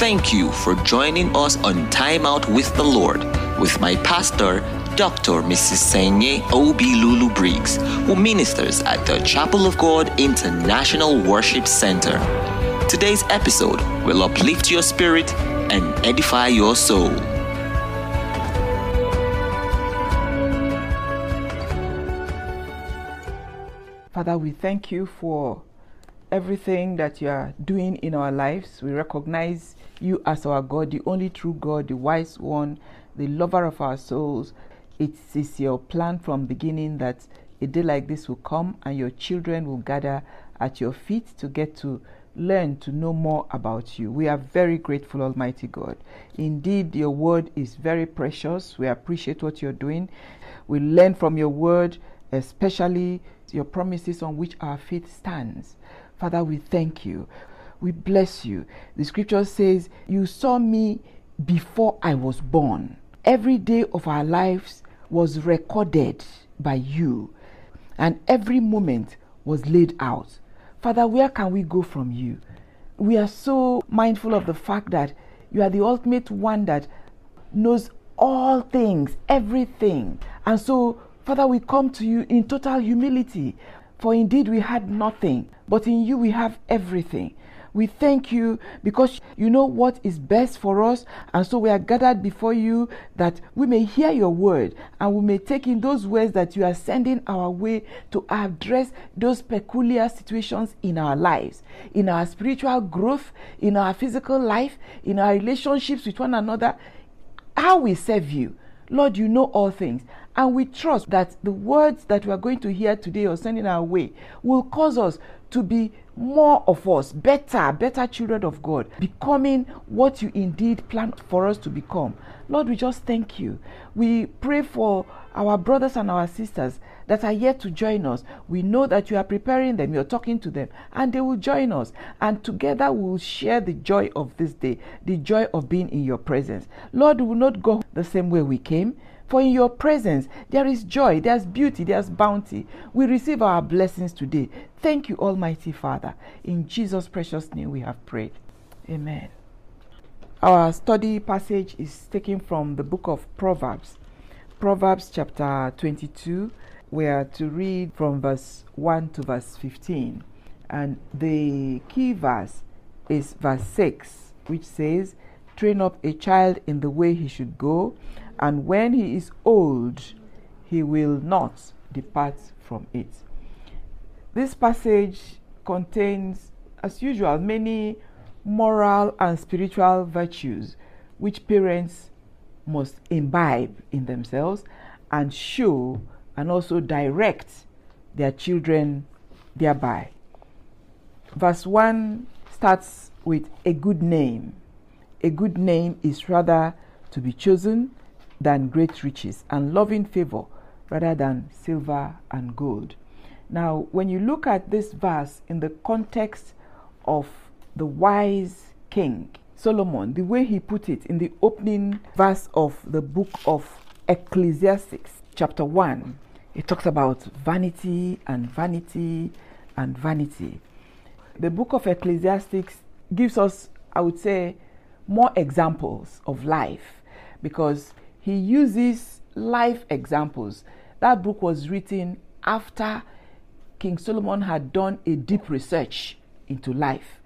Thank you for joining us on Time Out with the Lord with my pastor, Dr. Mrs. Seinye Obi Lulu Briggs, who ministers at the Chapel of God International Worship Center. Today's episode will uplift your spirit and edify your soul. Father, we thank you for everything that you are doing in our lives. We recognize you as our God, the only true God, the wise one, the lover of our souls. It is your plan from beginning that a day like this will come and your children will gather at your feet to get to learn to know more about you. We are very grateful, Almighty God. Indeed, your word is very precious. We appreciate what you're doing. We learn from your word, especially your promises on which our faith stands. Father, we thank you. We bless you. The scripture says, You saw me before I was born. Every day of our lives was recorded by you, and every moment was laid out. Father, where can we go from you? We are so mindful of the fact that you are the ultimate one that knows all things, everything. And so, Father, we come to you in total humility, for indeed we had nothing, but in you we have everything. We thank you because you know what is best for us. And so we are gathered before you that we may hear your word and we may take in those words that you are sending our way to address those peculiar situations in our lives, in our spiritual growth, in our physical life, in our relationships with one another, how we serve you. Lord, you know all things. And we trust that the words that we are going to hear today or sending our way will cause us to be more of us, better, better children of God, becoming what you indeed planned for us to become. Lord, we just thank you. We pray for our brothers and our sisters that are yet to join us. We know that you are preparing them, you're talking to them, and they will join us. And together we will share the joy of this day, the joy of being in your presence. Lord, we will not go the same way we came. For in your presence there is joy, there's beauty, there's bounty. We receive our blessings today. Thank you, Almighty Father. In Jesus' precious name we have prayed. Amen. Our study passage is taken from the book of Proverbs. Proverbs chapter 22. We are to read from verse 1 to verse 15. And the key verse is verse 6, which says, Train up a child in the way he should go, and when he is old, he will not depart from it. This passage contains, as usual, many moral and spiritual virtues which parents must imbibe in themselves and show and also direct their children thereby. Verse 1 starts with a good name. A good name is rather to be chosen than great riches, and loving favor rather than silver and gold. Now, when you look at this verse in the context of the wise king, Solomon, the way he put it in the opening verse of the book of Ecclesiastes, chapter 1, it talks about vanity and vanity and vanity. The book of Ecclesiastes gives us, I would say, more examples of life because he uses life examples. That book was written after King Solomon had done a deep research into life.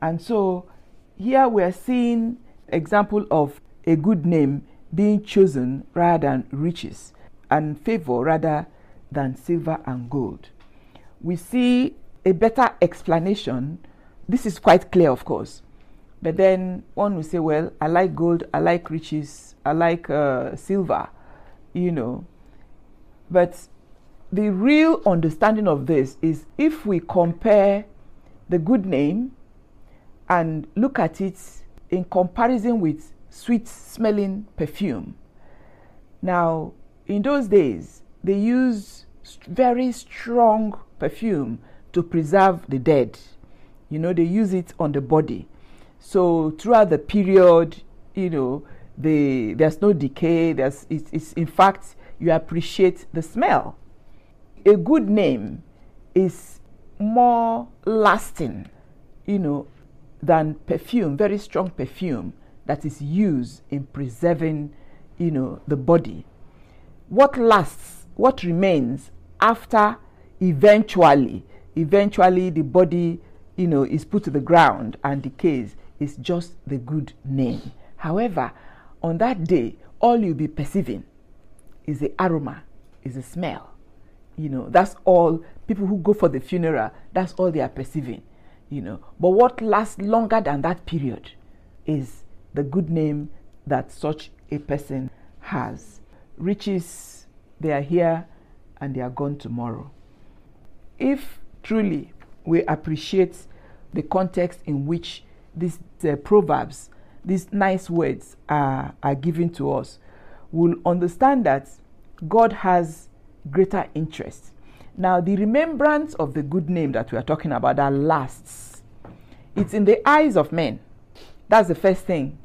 And so here we're seeing example of a good name being chosen rather than riches and favor rather than silver and gold. We see a better explanation. This is quite clear, of course. But then one will say, well, I like gold, I like riches, I like uh, silver, you know. But the real understanding of this is if we compare the good name and look at it in comparison with sweet smelling perfume. Now, in those days, they used very strong perfume to preserve the dead. You know, they use it on the body. So throughout the period, you know, the, there's no decay. There's, it's, it's, in fact, you appreciate the smell. A good name is more lasting. You know, than perfume, very strong perfume that is used in preserving, you know, the body. What lasts, what remains after eventually, eventually the body, you know, is put to the ground and decays is just the good name. However, on that day, all you'll be perceiving is the aroma, is the smell. You know, that's all people who go for the funeral, that's all they are perceiving. You know, but what lasts longer than that period is the good name that such a person has. Riches, they are here and they are gone tomorrow. If truly we appreciate the context in which these uh, proverbs, these nice words are, are given to us, we'll understand that God has greater interest. Now, the remembrance of the good name that we are talking about that lasts, it's in the eyes of men. That's the first thing.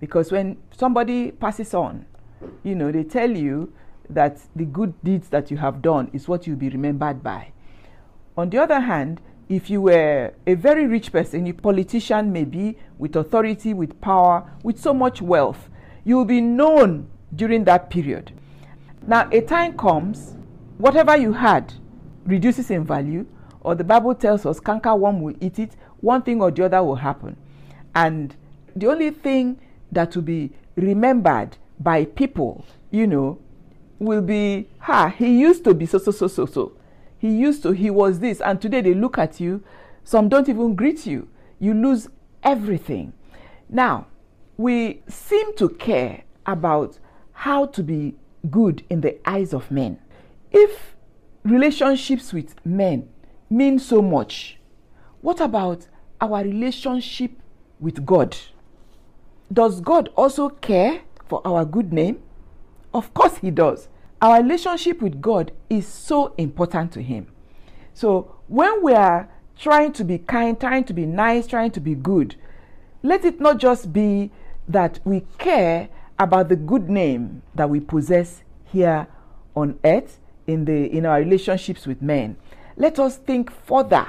Because when somebody passes on, you know, they tell you that the good deeds that you have done is what you'll be remembered by. On the other hand, if you were a very rich person, a politician maybe, with authority, with power, with so much wealth, you will be known during that period. Now, a time comes, whatever you had reduces in value, or the Bible tells us, canker worm will eat it, one thing or the other will happen. And the only thing that will be remembered by people, you know, will be, ha, he used to be so, so, so, so, so. He used to, he was this, and today they look at you, some don't even greet you. You lose everything. Now, we seem to care about how to be good in the eyes of men. If relationships with men mean so much, what about our relationship with God? Does God also care for our good name? Of course, He does. Our relationship with God is so important to Him. So, when we are trying to be kind, trying to be nice, trying to be good, let it not just be that we care about the good name that we possess here on earth in the in our relationships with men. Let us think further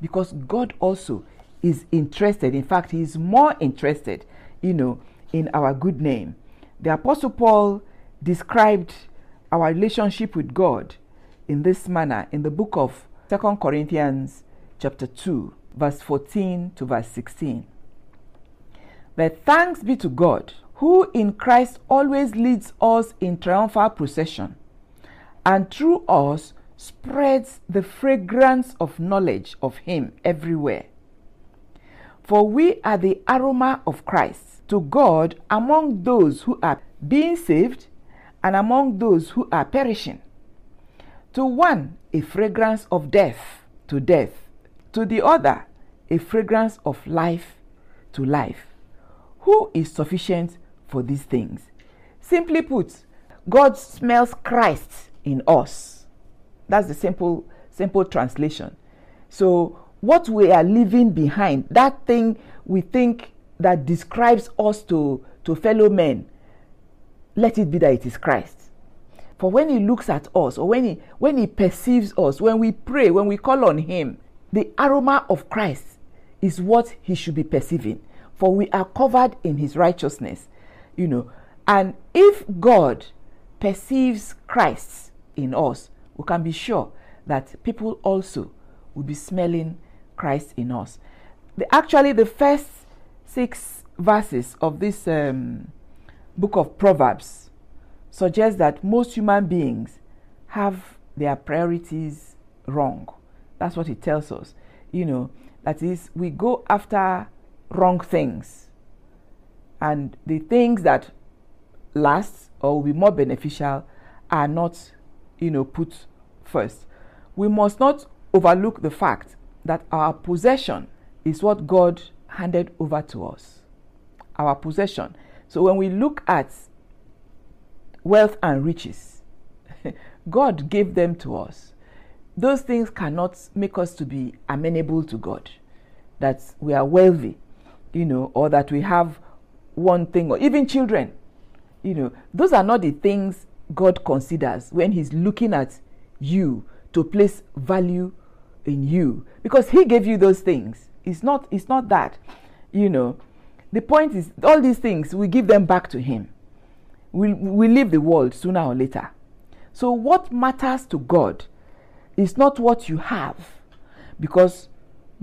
because god also is interested. In fact he is more interested you know in our good name. The apostle paul described our relationship with god in this manner in the book of Second corinthians chapter 2 verse 14 to verse 16 but thanks be to god who in Christ always leads us in triumphal procession, and through us spreads the fragrance of knowledge of Him everywhere. For we are the aroma of Christ to God among those who are being saved and among those who are perishing. To one, a fragrance of death to death, to the other, a fragrance of life to life. Who is sufficient for these things. Simply put, God smells Christ in us. That's the simple simple translation. So what we are leaving behind, that thing we think that describes us to, to fellow men, let it be that it is Christ. For when he looks at us, or when he when he perceives us, when we pray, when we call on him, the aroma of Christ is what he should be perceiving. For we are covered in his righteousness you know. And if God perceives Christ in us, we can be sure that people also will be smelling Christ in us. The, actually, the first six verses of this um, book of Proverbs suggests that most human beings have their priorities wrong. That's what it tells us. You know, that is, we go after wrong things and the things that last or will be more beneficial are not you know put first we must not overlook the fact that our possession is what god handed over to us our possession so when we look at wealth and riches god gave them to us those things cannot make us to be amenable to god that we are wealthy you know or that we have one thing, or even children. You know, those are not the things God considers when He's looking at you to place value in you because He gave you those things. It's not, it's not that. You know, the point is, all these things, we give them back to Him. We, we leave the world sooner or later. So, what matters to God is not what you have, because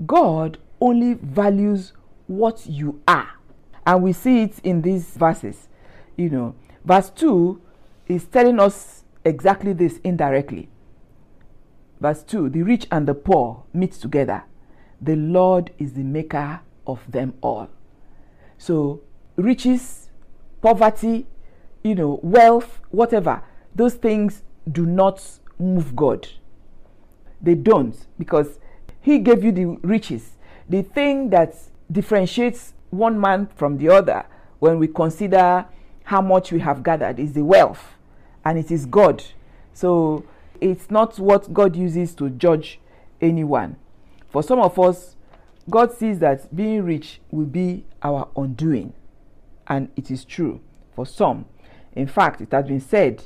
God only values what you are. And we see it in these verses. You know, verse 2 is telling us exactly this indirectly. Verse 2 The rich and the poor meet together. The Lord is the maker of them all. So, riches, poverty, you know, wealth, whatever, those things do not move God. They don't because He gave you the riches. The thing that differentiates one man from the other when we consider how much we have gathered is the wealth, and it is God. So it's not what God uses to judge anyone. For some of us, God sees that being rich will be our undoing. And it is true for some. In fact, it has been said,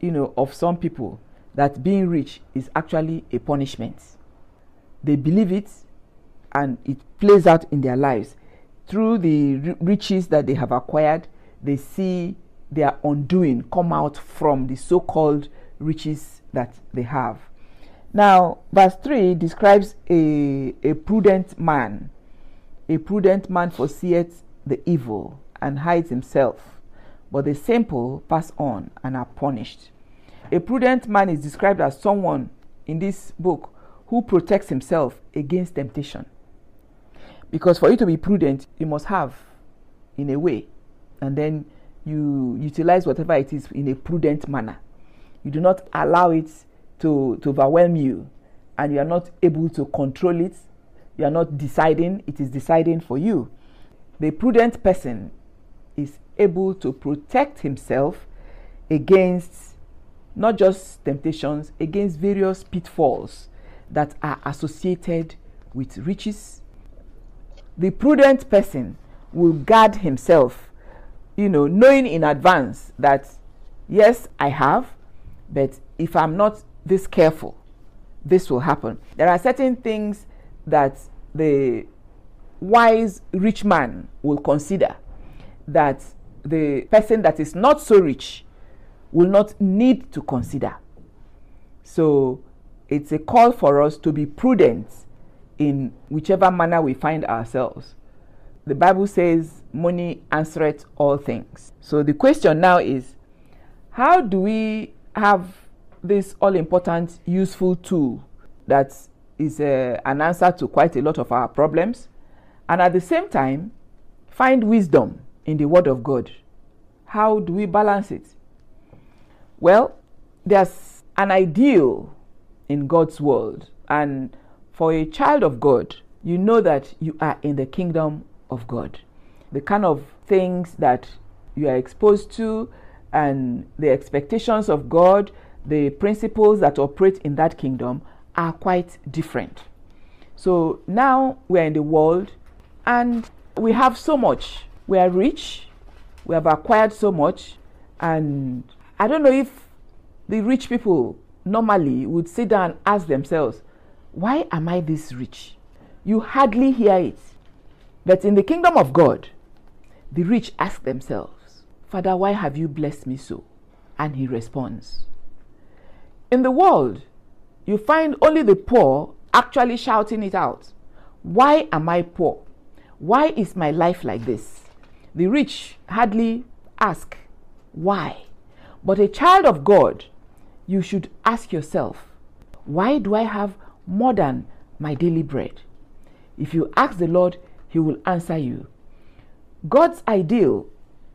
you know, of some people that being rich is actually a punishment. They believe it and it plays out in their lives. Through the riches that they have acquired, they see their undoing come out from the so called riches that they have. Now, verse 3 describes a, a prudent man. A prudent man foreseeth the evil and hides himself, but the simple pass on and are punished. A prudent man is described as someone in this book who protects himself against temptation. Because for you to be prudent, you must have, in a way, and then you utilize whatever it is in a prudent manner. You do not allow it to, to overwhelm you and you are not able to control it. You are not deciding, it is deciding for you. The prudent person is able to protect himself against not just temptations, against various pitfalls that are associated with riches. The prudent person will guard himself, you know, knowing in advance that, yes, I have, but if I'm not this careful, this will happen. There are certain things that the wise rich man will consider that the person that is not so rich will not need to consider. So it's a call for us to be prudent in whichever manner we find ourselves. The Bible says, Money answereth all things. So the question now is, how do we have this all important useful tool that is uh, an answer to quite a lot of our problems. And at the same time find wisdom in the word of god. How do we balance it? Well there's an ideal in god's world. And for a child of god you know that you are in the kingdom of god. The kind of things that you are exposed to and the expectations of God, the principles that operate in that kingdom are quite different. So now we're in the world and we have so much. We are rich, we have acquired so much, and I don't know if the rich people normally would sit down and ask themselves, Why am I this rich? You hardly hear it. But in the kingdom of God, the rich ask themselves, Father, why have you blessed me so? And he responds. In the world, you find only the poor actually shouting it out. Why am I poor? Why is my life like this? The rich hardly ask, Why? But a child of God, you should ask yourself, Why do I have more than my daily bread? If you ask the Lord, He will answer you. God's ideal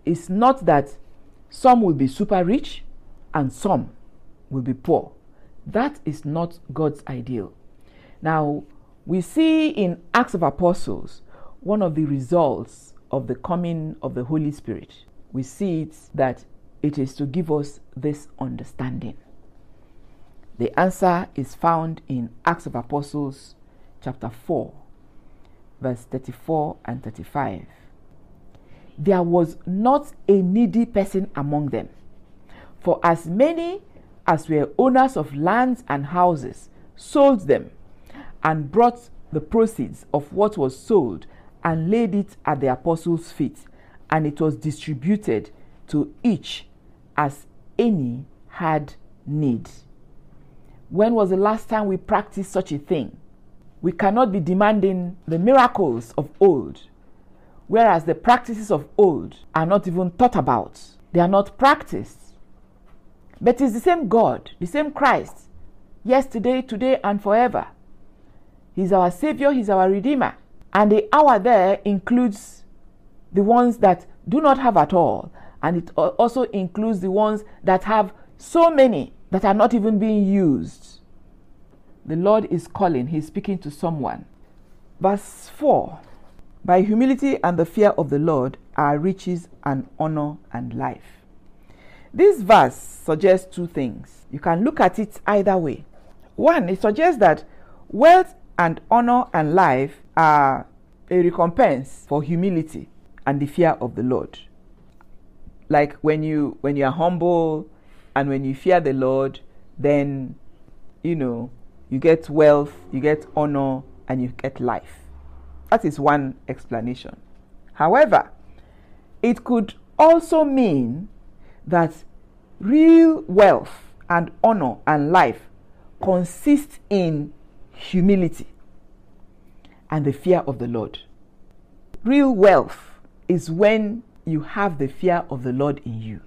is not that some will be super rich and some will be poor. That is not God's ideal. Now, we see in Acts of Apostles one of the results of the coming of the Holy Spirit. We see it that it is to give us this understanding. The answer is found in Acts of Apostles, chapter 4, verse 34 and 35 there was not a needy person among them. For as many as were owners of lands and houses sold them and brought the proceeds of what was sold and laid it at the apostles' feet, and it was distributed to each as any had need. When was the last time we practiced such a thing? We cannot be demanding the miracles of old, whereas the practices of old are not even thought about, they are not practiced. But it's the same God, the same Christ, yesterday, today, and forever. He's our Savior, He's our Redeemer. And the hour there includes the ones that do not have at all, and it also includes the ones that have so many that are not even being used. The Lord is calling, He's speaking to someone. Verse 4 By humility and the fear of the Lord are riches and honor and life. This verse suggests two things. You can look at it either way. One, it suggests that wealth and honor and life are a recompense for humility and the fear of the Lord. Like when you when you are humble and when you fear the Lord, then you know you get wealth, you get honor, and you get life. That is one explanation. However, it could also mean that real wealth and honor and life consist in humility and the fear of the Lord. Real wealth is when you have the fear of the Lord in you.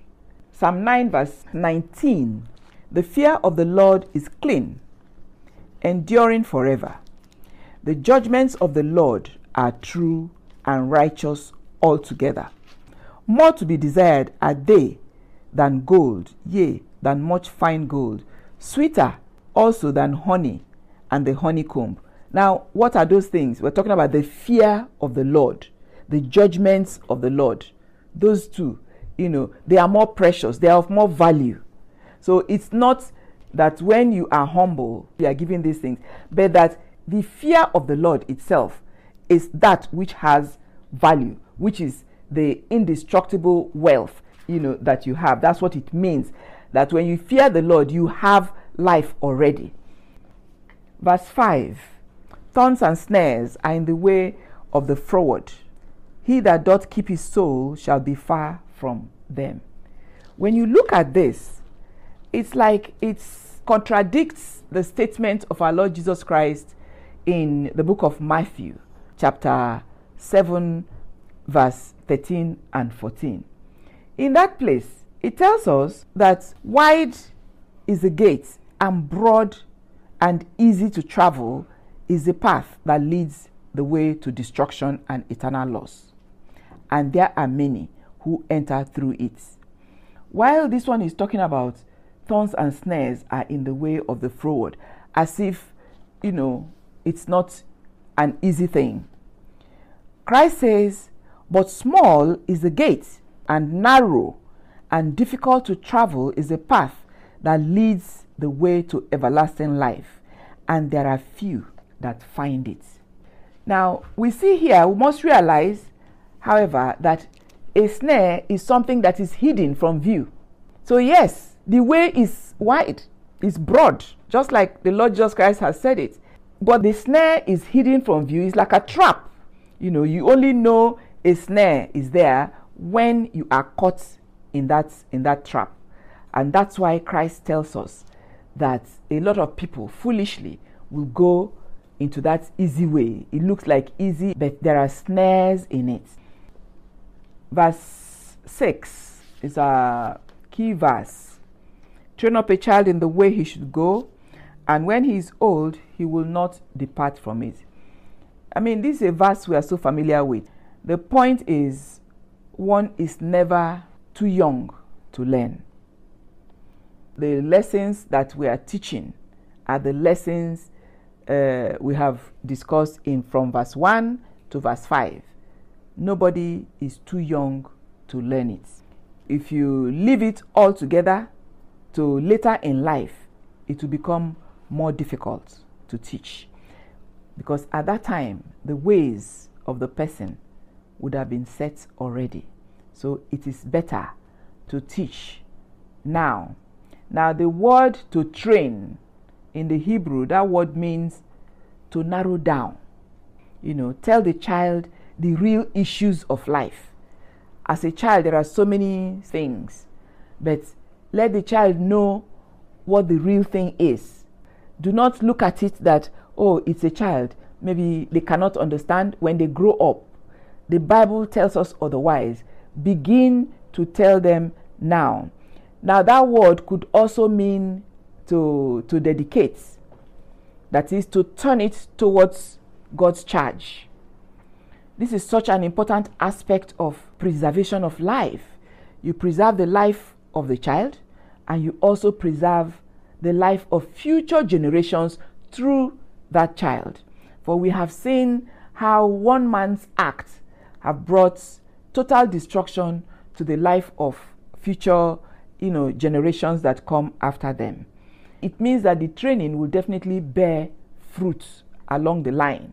Psalm 9, verse 19 The fear of the Lord is clean, enduring forever. The judgments of the Lord are true and righteous altogether. More to be desired are they than gold, yea, than much fine gold, sweeter also than honey and the honeycomb. Now, what are those things? We're talking about the fear of the Lord, the judgments of the Lord. Those two, you know, they are more precious, they are of more value. So it's not that when you are humble, you are giving these things, but that the fear of the Lord itself is that which has value, which is the indestructible wealth, you know, that you have. That's what it means. That when you fear the Lord, you have life already. Verse 5 Thorns and snares are in the way of the froward. He that doth keep his soul shall be far from them. When you look at this, it's like it contradicts the statement of our Lord Jesus Christ in the book of Matthew, chapter 7, verse 13 and 14. In that place, it tells us that wide is the gate and broad and easy to travel is the path that leads the way to destruction and eternal loss. And there are many who enter through it. While this one is talking about thorns and snares are in the way of the froward, as if, you know, it's not an easy thing. Christ says, But small is the gate, and narrow and difficult to travel is the path that leads the way to everlasting life, and there are few that find it. Now, we see here, we must realize, however, that a snare is something that is hidden from view. So, yes, the way is wide, is broad, just like the Lord Jesus Christ has said it. But the snare is hidden from view, it's like a trap. You know, you only know a snare is there when you are caught in that in that trap. And that's why Christ tells us that a lot of people foolishly will go into that easy way. It looks like easy, but there are snares in it. Verse 6 is a key verse. Train up a child in the way he should go, and when he is old, he will not depart from it. I mean, this is a verse we are so familiar with. The point is, one is never too young to learn. The lessons that we are teaching are the lessons uh, we have discussed in from verse 1 to verse 5. Nobody is too young to learn it. If you leave it all together to later in life, it will become more difficult to teach. Because at that time, the ways of the person would have been set already. So it is better to teach now. Now, the word to train in the Hebrew, that word means to narrow down. You know, tell the child the real issues of life. As a child, there are so many things, but let the child know what the real thing is. Do not look at it that, oh, it's a child. Maybe they cannot understand when they grow up. The Bible tells us otherwise. Begin to tell them now. Now, that word could also mean to, to dedicate, that is, to turn it towards God's charge. This is such an important aspect of preservation of life. You preserve the life of the child, and you also preserve the life of future generations through that child. For we have seen how one man's acts have brought total destruction to the life of future you know generations that come after them. It means that the training will definitely bear fruits along the line.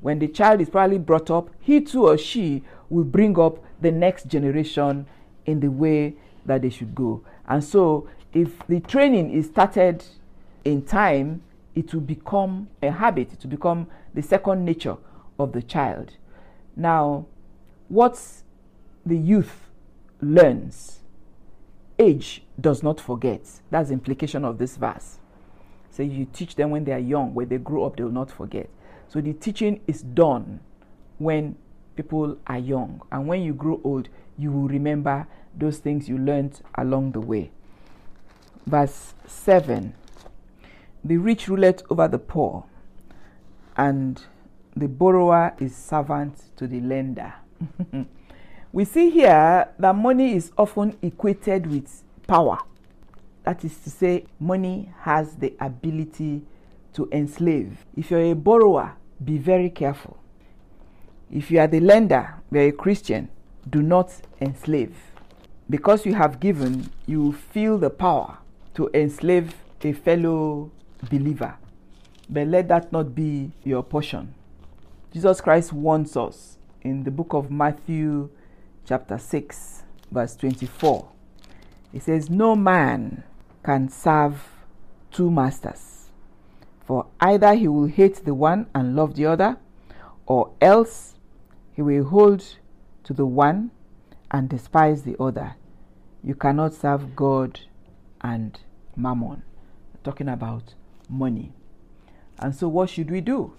When the child is probably brought up he too or she will bring up the next generation in the way that they should go. And so if the training is started in time it will become a habit. It will become the second nature of the child now what the youth learns age does not forget. That's the implication of this verse. So you teach them when they are young, when they grow up, they will not forget. So the teaching is done when people are young. And when you grow old, you will remember those things you learned along the way. Verse 7 The rich ruleth over the poor, and the borrower is servant to the lender. We see here that money is often equated with power. That is to say, money has the ability to enslave. If you're a borrower, be very careful. If you are the lender, you're a Christian, do not enslave. Because you have given, you feel the power to enslave a fellow believer. But let that not be your portion. Jesus Christ warns us in the book of Matthew chapter 6, verse 24. He says, No man can serve two masters, for either he will hate the one and love the other, or else he will hold to the one and despise the other. You cannot serve God and mammon. talking about money. And so, what should we do?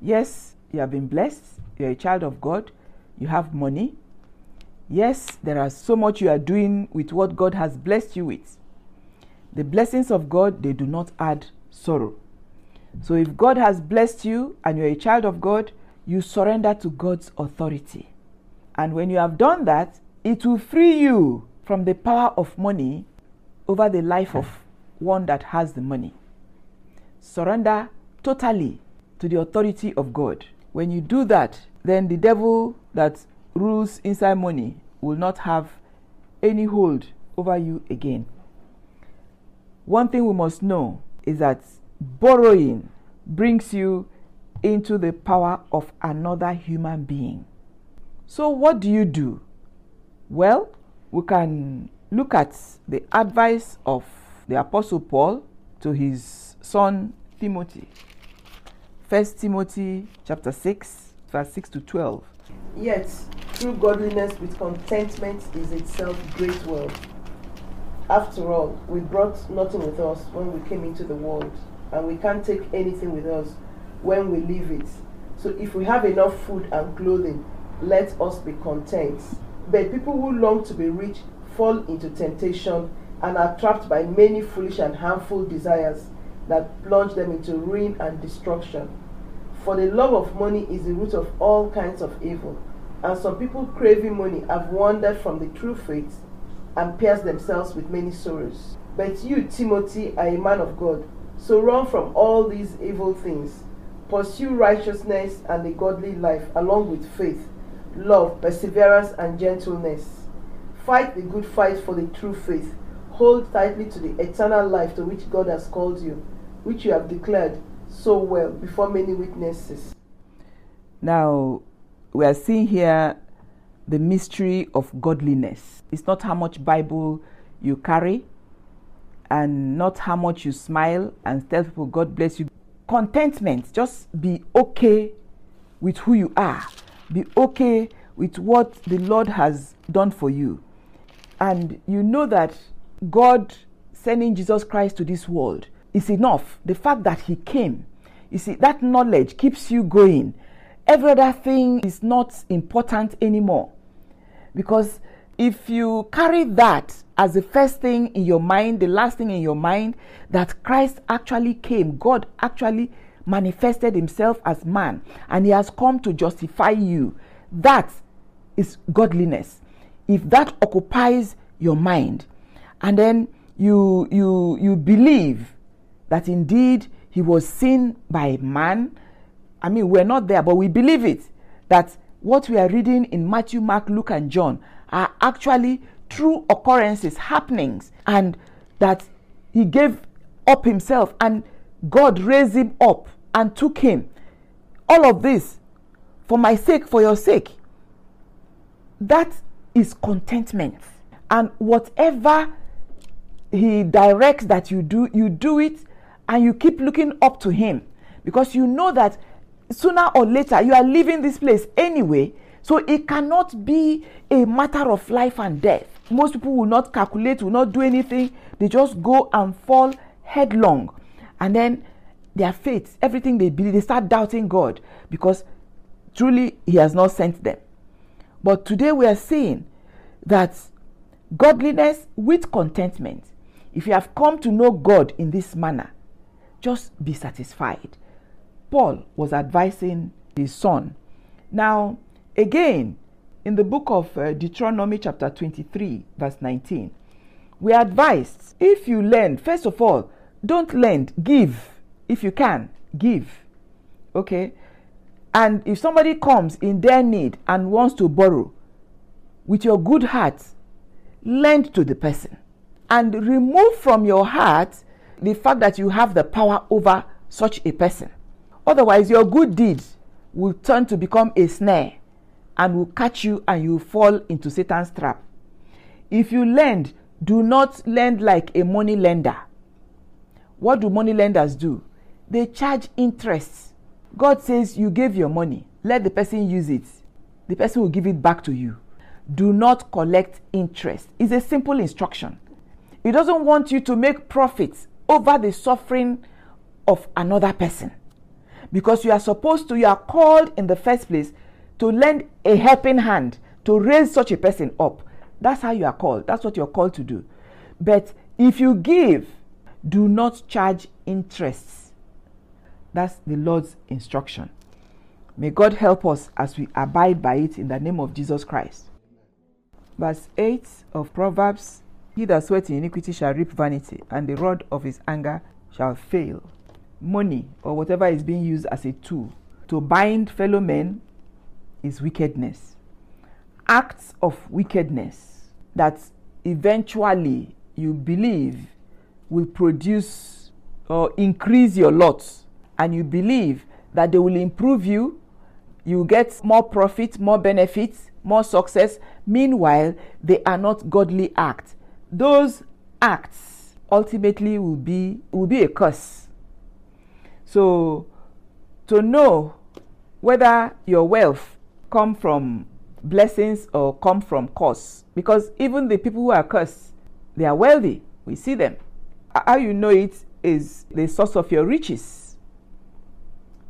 Yes, you have been blessed, you're a child of God, you have money. Yes, there are so much you are doing with what God has blessed you with. The blessings of God, they do not add sorrow. So if God has blessed you and you're a child of God, you surrender to God's authority. And when you have done that, it will free you from the power of money over the life of one that has the money. Surrender totally to the authority of God. When you do that, then the devil that rules inside money will not have any hold over you again. One thing we must know is that borrowing brings you into the power of another human being. So, what do you do? Well, we can look at the advice of the Apostle Paul to his son Timothy. First Timothy chapter 6 verse 6 to 12. Yet, true godliness with contentment is itself great wealth. After all, we brought nothing with us when we came into the world, and we can't take anything with us when we leave it. So, if we have enough food and clothing, let us be content. But people who long to be rich fall into temptation and are trapped by many foolish and harmful desires that plunge them into ruin and destruction. For the love of money is the root of all kinds of evil, and some people craving money have wandered from the true faith and pierced themselves with many sorrows. But you, Timothy, are a man of God, so run from all these evil things. Pursue righteousness and a godly life, along with faith, love, perseverance, and gentleness. Fight the good fight for the true faith. Hold tightly to the eternal life to which God has called you, which you have declared so well before many witnesses. Now, we are seeing here the mystery of godliness. It's not how much Bible you carry and not how much you smile and tell people, God bless you. Contentment, just be okay with who you are. Be okay with what the Lord has done for you. And you know that God sending Jesus Christ to this world is enough. The fact that He came, you see, that knowledge keeps you going. Every other thing is not important anymore. Because if you carry that as the first thing in your mind, the last thing in your mind, that Christ actually came, God actually manifested himself as man, and he has come to justify you, that is godliness. If that occupies your mind, and then you you you believe that indeed he was seen by man, I mean we're not there, but we believe it that what we are reading in Matthew, Mark, Luke, and John are actually true occurrences, happenings, and that he gave up himself and God raised him up and took him. All of this for my sake, for your sake. That is contentment. And whatever he directs that you do, you do it and you keep looking up to him because you know that sooner or later you are leaving this place anyway so it cannot be a matter of life and death. Most people will not calculate, will not do anything. They just go and fall headlong. And then their faith, everything they believe, they start doubting God because truly He has not sent them. But today we are seeing that godliness with contentment. If you have come to know God in this manner, just be satisfied. Paul was advising his son. Now, Again, in the book of uh, Deuteronomy, chapter 23, verse 19, we are advised if you lend, first of all, don't lend, give. If you can, give. Okay? And if somebody comes in their need and wants to borrow, with your good heart, lend to the person. And remove from your heart the fact that you have the power over such a person. Otherwise, your good deeds will turn to become a snare and will catch you and you fall into Satan's trap. If you lend, do not lend like a money lender. What do money lenders do? They charge interest. God says you gave your money, let the person use it. The person will give it back to you. Do not collect interest. It's a simple instruction. He doesn't want you to make profits over the suffering of another person. Because you are supposed to, you are called in the first place to lend a helping hand to raise such a person up. That's how you are called. That's what you're called to do. But if you give, do not charge interests. That's the Lord's instruction. May God help us as we abide by it in the name of Jesus Christ. Verse 8 of Proverbs He that sweats in iniquity shall reap vanity, and the rod of his anger shall fail. Money, or whatever is being used as a tool to bind fellow men is wickedness. Acts of wickedness that eventually you believe will produce or increase your lot, and you believe that they will improve you, you get more profit, more benefits, more success. Meanwhile, they are not godly acts. Those acts ultimately will be will be a curse. So to know whether your wealth come from blessings or come from curse. Because even the people who are cursed, they are wealthy. We see them. How you know it is the source of your riches.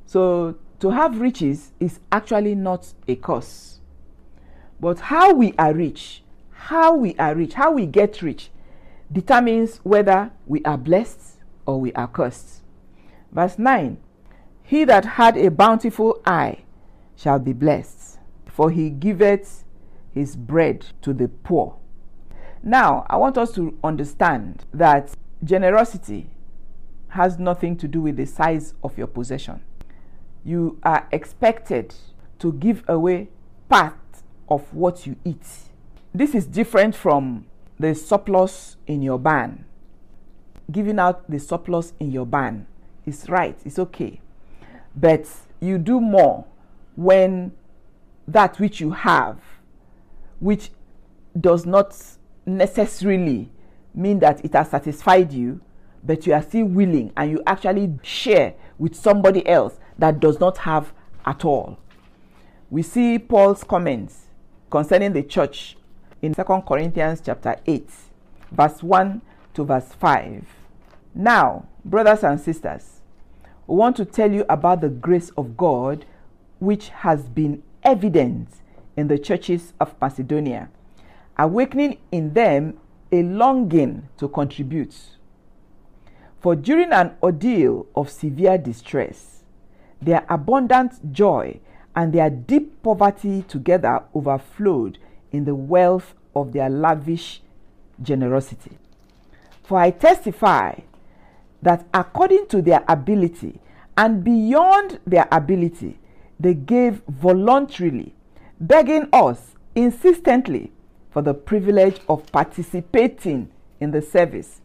So to have riches is actually not a curse. But how we are rich, how we are rich, how we get rich, determines whether we are blessed or we are cursed. Verse 9 He that had a bountiful eye shall be blessed for he giveth his bread to the poor. Now, I want us to understand that generosity has nothing to do with the size of your possession. You are expected to give away part of what you eat. This is different from the surplus in your barn. Giving out the surplus in your barn is right, it's okay. But you do more when that which you have, which does not necessarily mean that it has satisfied you, but you are still willing and you actually share with somebody else that does not have at all. we see Paul's comments concerning the church in 2 Corinthians chapter 8, verse 1 to verse 5. Now, brothers and sisters, we want to tell you about the grace of God which has been evident in the churches of Macedonia, awakening in them a longing to contribute. For during an ordeal of severe distress, their abundant joy and their deep poverty together overflowed in the wealth of their lavish generosity. For I testify that according to their ability and beyond their ability, they gave voluntarily, begging us insistently for the privilege of participating in the service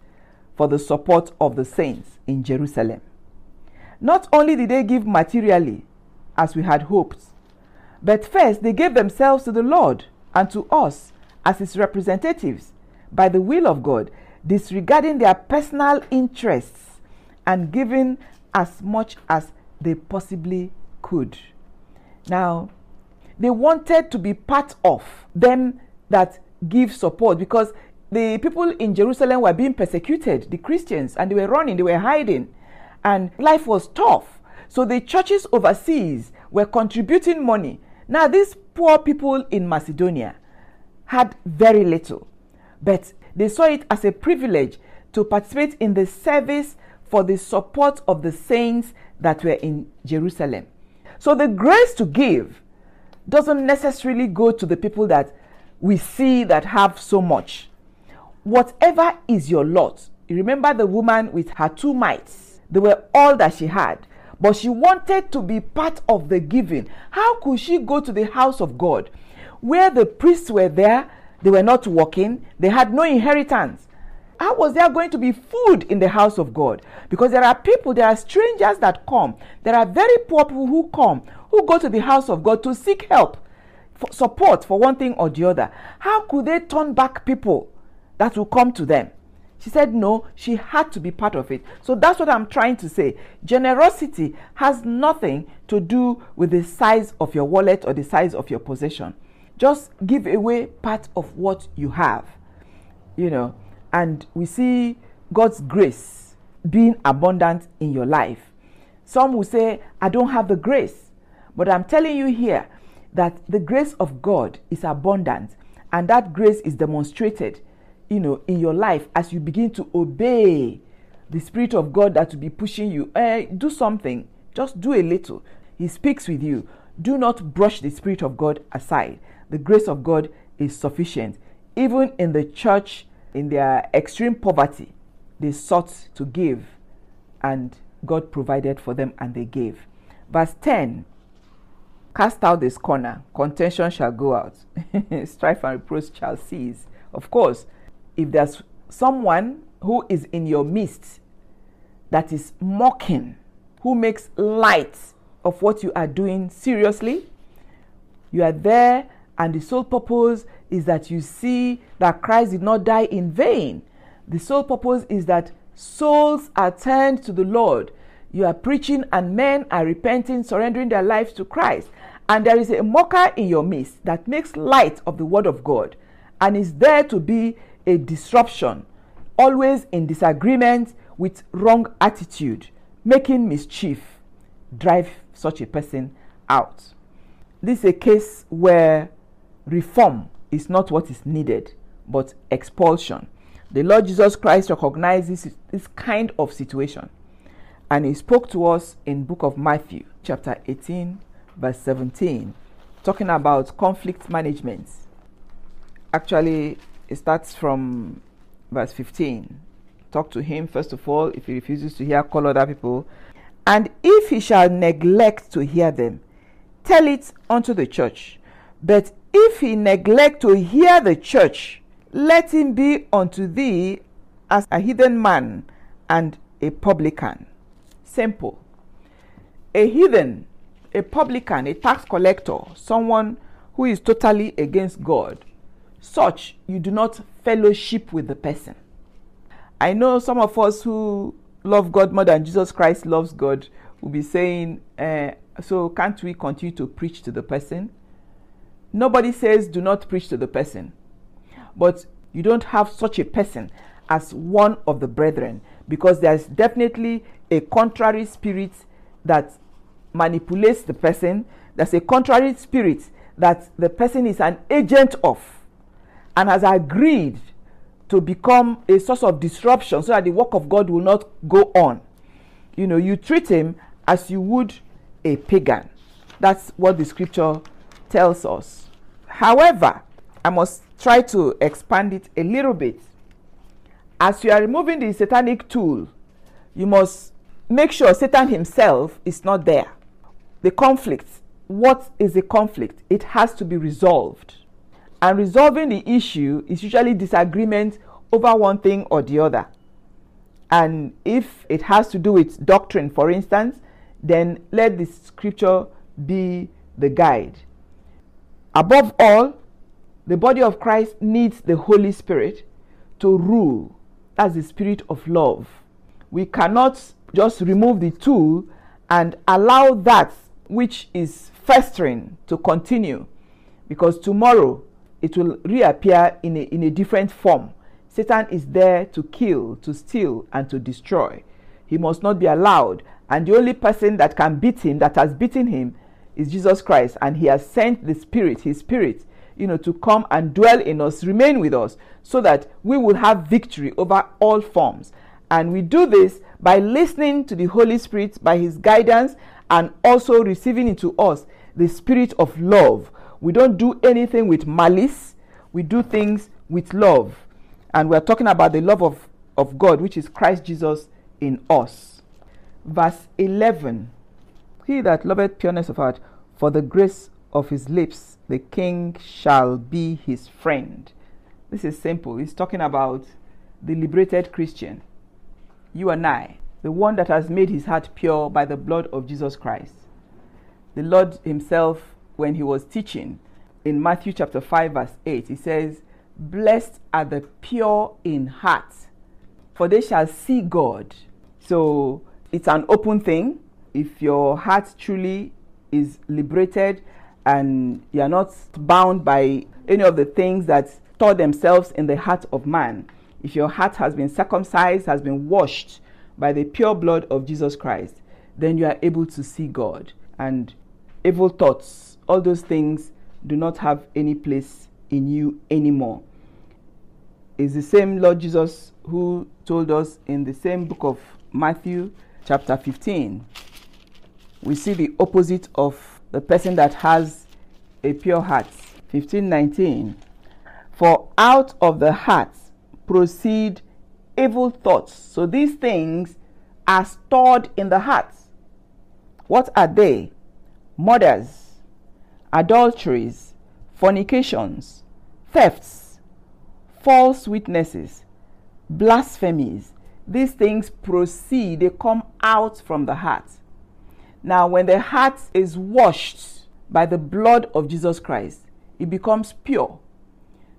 for the support of the saints in Jerusalem. Not only did they give materially, as we had hoped, but first they gave themselves to the Lord and to us as his representatives by the will of God, disregarding their personal interests and giving as much as they possibly could. Now, they wanted to be part of them that give support because the people in Jerusalem were being persecuted, the Christians, and they were running, they were hiding, and life was tough. So the churches overseas were contributing money. Now, these poor people in Macedonia had very little, but they saw it as a privilege to participate in the service for the support of the saints that were in Jerusalem. So the grace to give doesn't necessarily go to the people that we see that have so much. Whatever is your lot, remember the woman with her two mites, they were all that she had, but she wanted to be part of the giving. How could she go to the house of God where the priests were there? They were not working, they had no inheritance. How was there going to be food in the house of God? Because there are people, there are strangers that come. There are very poor people who come, who go to the house of God to seek help, for support for one thing or the other. How could they turn back people that will come to them? She said no, she had to be part of it. So that's what I'm trying to say. Generosity has nothing to do with the size of your wallet or the size of your possession. Just give away part of what you have. You know, and we see God's grace being abundant in your life. Some will say, I don't have the grace. But I'm telling you here that the grace of God is abundant, and that grace is demonstrated, you know, in your life as you begin to obey the Spirit of God that will be pushing you. Eh, do something, just do a little. He speaks with you. Do not brush the Spirit of God aside. The grace of God is sufficient. Even in the church in their extreme poverty, they sought to give, and God provided for them and they gave. Verse 10 Cast out this corner, contention shall go out, strife and reproach shall cease. Of course, if there's someone who is in your midst that is mocking, who makes light of what you are doing seriously, you are there, and the sole purpose is that you see that Christ did not die in vain. The sole purpose is that souls are turned to the Lord. You are preaching, and men are repenting, surrendering their lives to Christ. And there is a mocker in your midst that makes light of the word of God and is there to be a disruption, always in disagreement with wrong attitude, making mischief, drive such a person out. This is a case where reform is not what is needed, but expulsion. The Lord Jesus Christ recognizes this kind of situation and he spoke to us in book of Matthew chapter 18 verse 17 talking about conflict management. Actually, it starts from verse 15. Talk to him first of all if he refuses to hear call other people and if he shall neglect to hear them tell it unto the church but if he neglect to hear the church, let him be unto thee as a heathen man and a publican. Simple. A heathen, a publican, a tax collector, someone who is totally against God, such you do not fellowship with the person. I know some of us who love God more than Jesus Christ loves God will be saying, uh, So, can't we continue to preach to the person? Nobody says do not preach to the person, but you don't have such a person as one of the brethren because there's definitely a contrary spirit that manipulates the person. There's a contrary spirit that the person is an agent of and has agreed to become a source of disruption so that the work of God will not go on. You know, you treat him as you would a pagan. That's what the scripture tells us. However, I must try to expand it a little bit. As you are removing the satanic tool, you must make sure Satan himself is not there. The conflict, what is the conflict? It has to be resolved. And resolving the issue is usually disagreement over one thing or the other. And if it has to do with doctrine, for instance, then let the scripture be the guide. Above all, the body of Christ needs the Holy Spirit to rule. That's the spirit of love. We cannot just remove the tool and allow that which is festering to continue because tomorrow it will reappear in a, in a different form. Satan is there to kill, to steal, and to destroy. He must not be allowed. And the only person that can beat him, that has beaten him, is Jesus Christ. And he has sent the Spirit, his Spirit, you know, to come and dwell in us, remain with us, so that we will have victory over all forms. And we do this by listening to the Holy Spirit, by his guidance, and also receiving into us the spirit of love we don't do anything with malice, we do things with love. And we're talking about the love of, of God, which is Christ Jesus in us. Verse 11 He that loveth pureness of heart, for the grace of his lips, the king shall be his friend. This is simple. He's talking about the liberated Christian, you and I, the one that has made his heart pure by the blood of Jesus Christ. The Lord Himself when he was teaching in Matthew chapter 5, verse 8, he says, Blessed are the pure in heart, for they shall see God. So it's an open thing. If your heart truly is liberated and you're not bound by any of the things that store themselves in the heart of man, if your heart has been circumcised, has been washed by the pure blood of Jesus Christ, then you are able to see God. And evil thoughts all those things do not have any place in you anymore. It's the same Lord Jesus who told us in the same book of Matthew, chapter 15. We see the opposite of the person that has a pure heart. 15:19 For out of the heart proceed evil thoughts. So these things are stored in the heart. What are they? Murders, adulteries, fornications, thefts, false witnesses, blasphemies. These things proceed, they come out from the heart. Now, when the heart is washed by the blood of Jesus Christ, it becomes pure.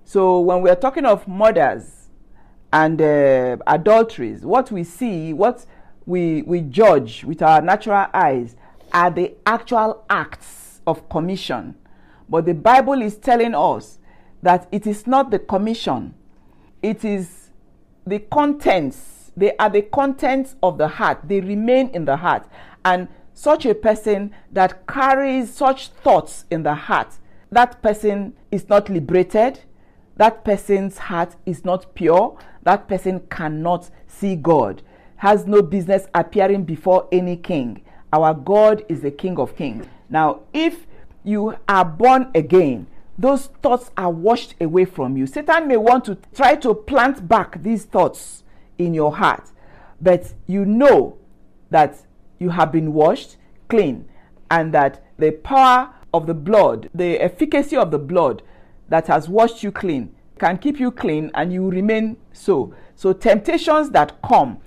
So, when we're talking of murders and uh, adulteries, what we see, what we, we judge with our natural eyes, are the actual acts of commission. But the Bible is telling us that it is not the commission, it is the contents. They are the contents of the heart, they remain in the heart. And such a person that carries such thoughts in the heart, that person is not liberated, that person's heart is not pure, that person cannot see God, has no business appearing before any king. Our God is the King of kings. Now, if you are born again, those thoughts are washed away from you. Satan may want to try to plant back these thoughts in your heart, but you know that you have been washed clean and that the power of the blood, the efficacy of the blood that has washed you clean, can keep you clean and you remain so. So, temptations that come,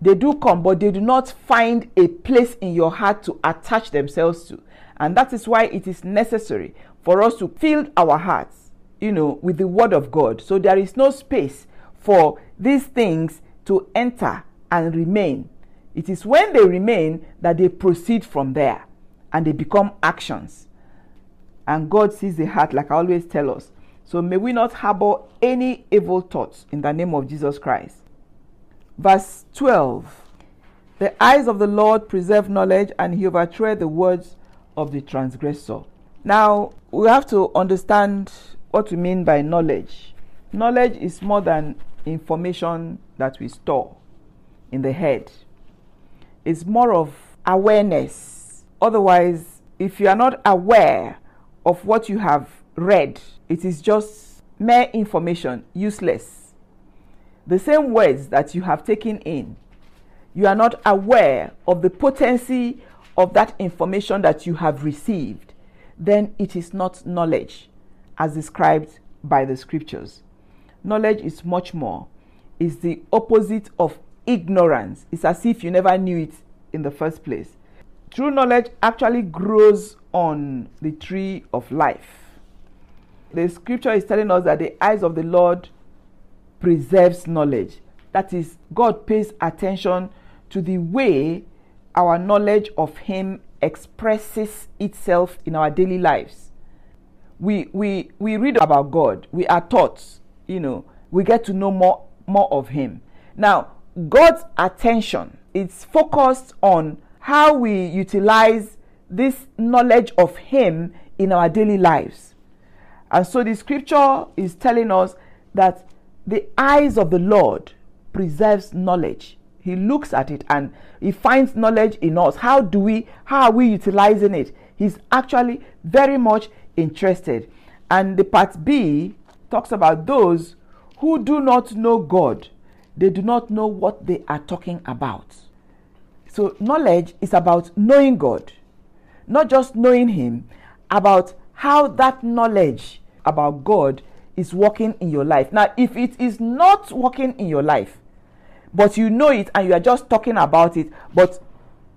they do come, but they do not find a place in your heart to attach themselves to. And that is why it is necessary for us to fill our hearts, you know, with the word of God. So there is no space for these things to enter and remain. It is when they remain that they proceed from there. and they become actions. And God sees the heart, like I always tell us. So may we not harbor any evil thoughts in the name of Jesus Christ. Verse 12 The eyes of the Lord preserve knowledge, and he overthroweth the words of the transgressor. Now, we have to understand what we mean by knowledge. Knowledge is more than information that we store in the head, it's more of awareness. Otherwise, if you are not aware of what you have read, it is just mere information, useless. The same words that you have taken in, you are not aware of the potency of that information that you have received, then it is not knowledge as described by the scriptures. Knowledge is much more, is the opposite of ignorance. It's as if you never knew it in the first place. True knowledge actually grows on the tree of life. The scripture is telling us that the eyes of the Lord preserves knowledge. That is, God pays attention to the way our knowledge of Him expresses itself in our daily lives. We, we, we read about God, we are taught, you know, we get to know more, more of Him. Now, God's attention is focused on how we utilize this knowledge of Him in our daily lives. And so the scripture is telling us that the eyes of the Lord preserves knowledge. He looks at it and he finds knowledge in us. How do we how are we utilizing it? He's actually very much interested. And the part B talks about those who do not know God. They do not know what they are talking about. So knowledge is about knowing God, not just knowing him, about how that knowledge about God is working in your life. Now, if it is not working in your life, but you know it and you are just talking about it, but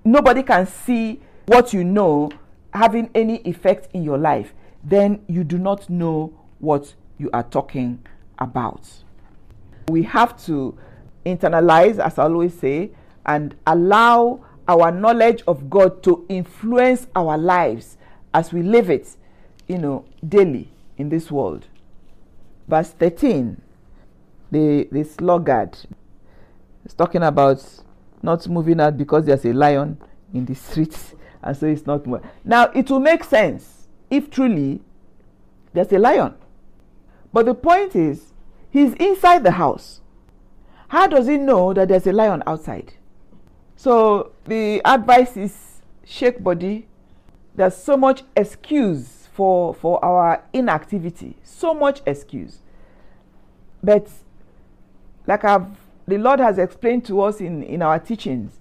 nobody can see what you know having any effect in your life, then you do not know what you are talking about. We have to internalize, as I always say, and allow our knowledge of God to influence our lives as we live it, you know, daily in this world. Verse 13, the, the sluggard is talking about not moving out because there's a lion in the streets, and so it's not more. Now, it will make sense if truly there's a lion. But the point is, he's inside the house. How does he know that there's a lion outside? So the advice is shake body. There's so much excuse for for our inactivity. So much excuse. But like I've the Lord has explained to us in, in our teachings,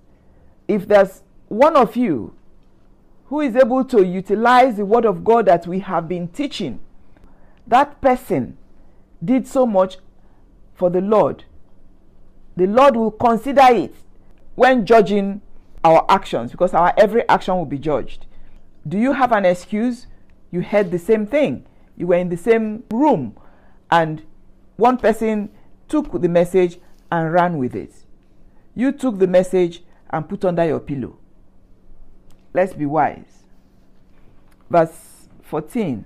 if there's one of you who is able to utilize the word of God that we have been teaching, that person did so much for the Lord. The Lord will consider it when judging our actions because our every action will be judged. Do you have an excuse? You heard the same thing. You were in the same room and one person took the message and ran with it. You took the message and put under your pillow. Let's be wise. Verse 14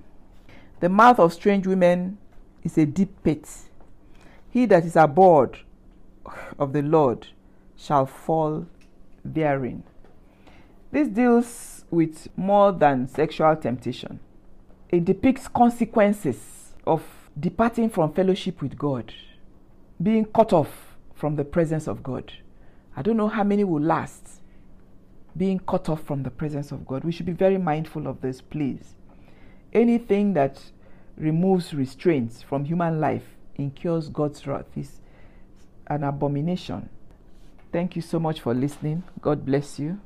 The mouth of strange women is a deep pit. He that is abhorred of the Lord shall fall therein. This deals with more than sexual temptation. It depicts consequences of departing from fellowship with God, being cut off from the presence of God. I don't know how many will last being cut off from the presence of God. We should be very mindful of this, please. Anything that removes restraints from human life incurs God's wrath is an abomination. Thank you so much for listening. God bless you.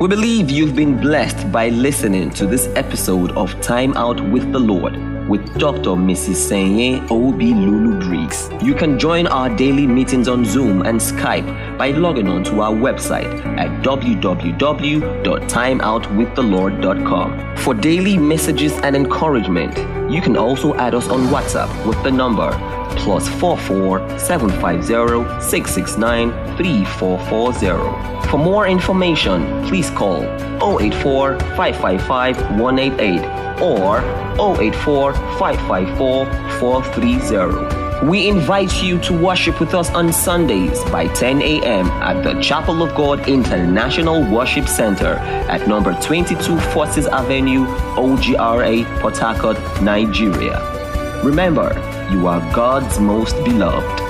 We believe you've been blessed by listening to this episode of Time Out with the Lord with Dr. Mrs. Seinye Obi Lulu Briggs. You can join our daily meetings on Zoom and Skype by logging on to our website at www.timeoutwiththelord.com. For daily messages and encouragement, you can also add us on WhatsApp with the number plus 44 750 669 3440. For more information, please call 084 555 188 or 084 554 430. We invite you to worship with us on Sundays by 10 a.m. at the Chapel of God International Worship Center at number 22 Forces Avenue, OGRA, Port Harcourt, Nigeria. Remember, you are God's most beloved.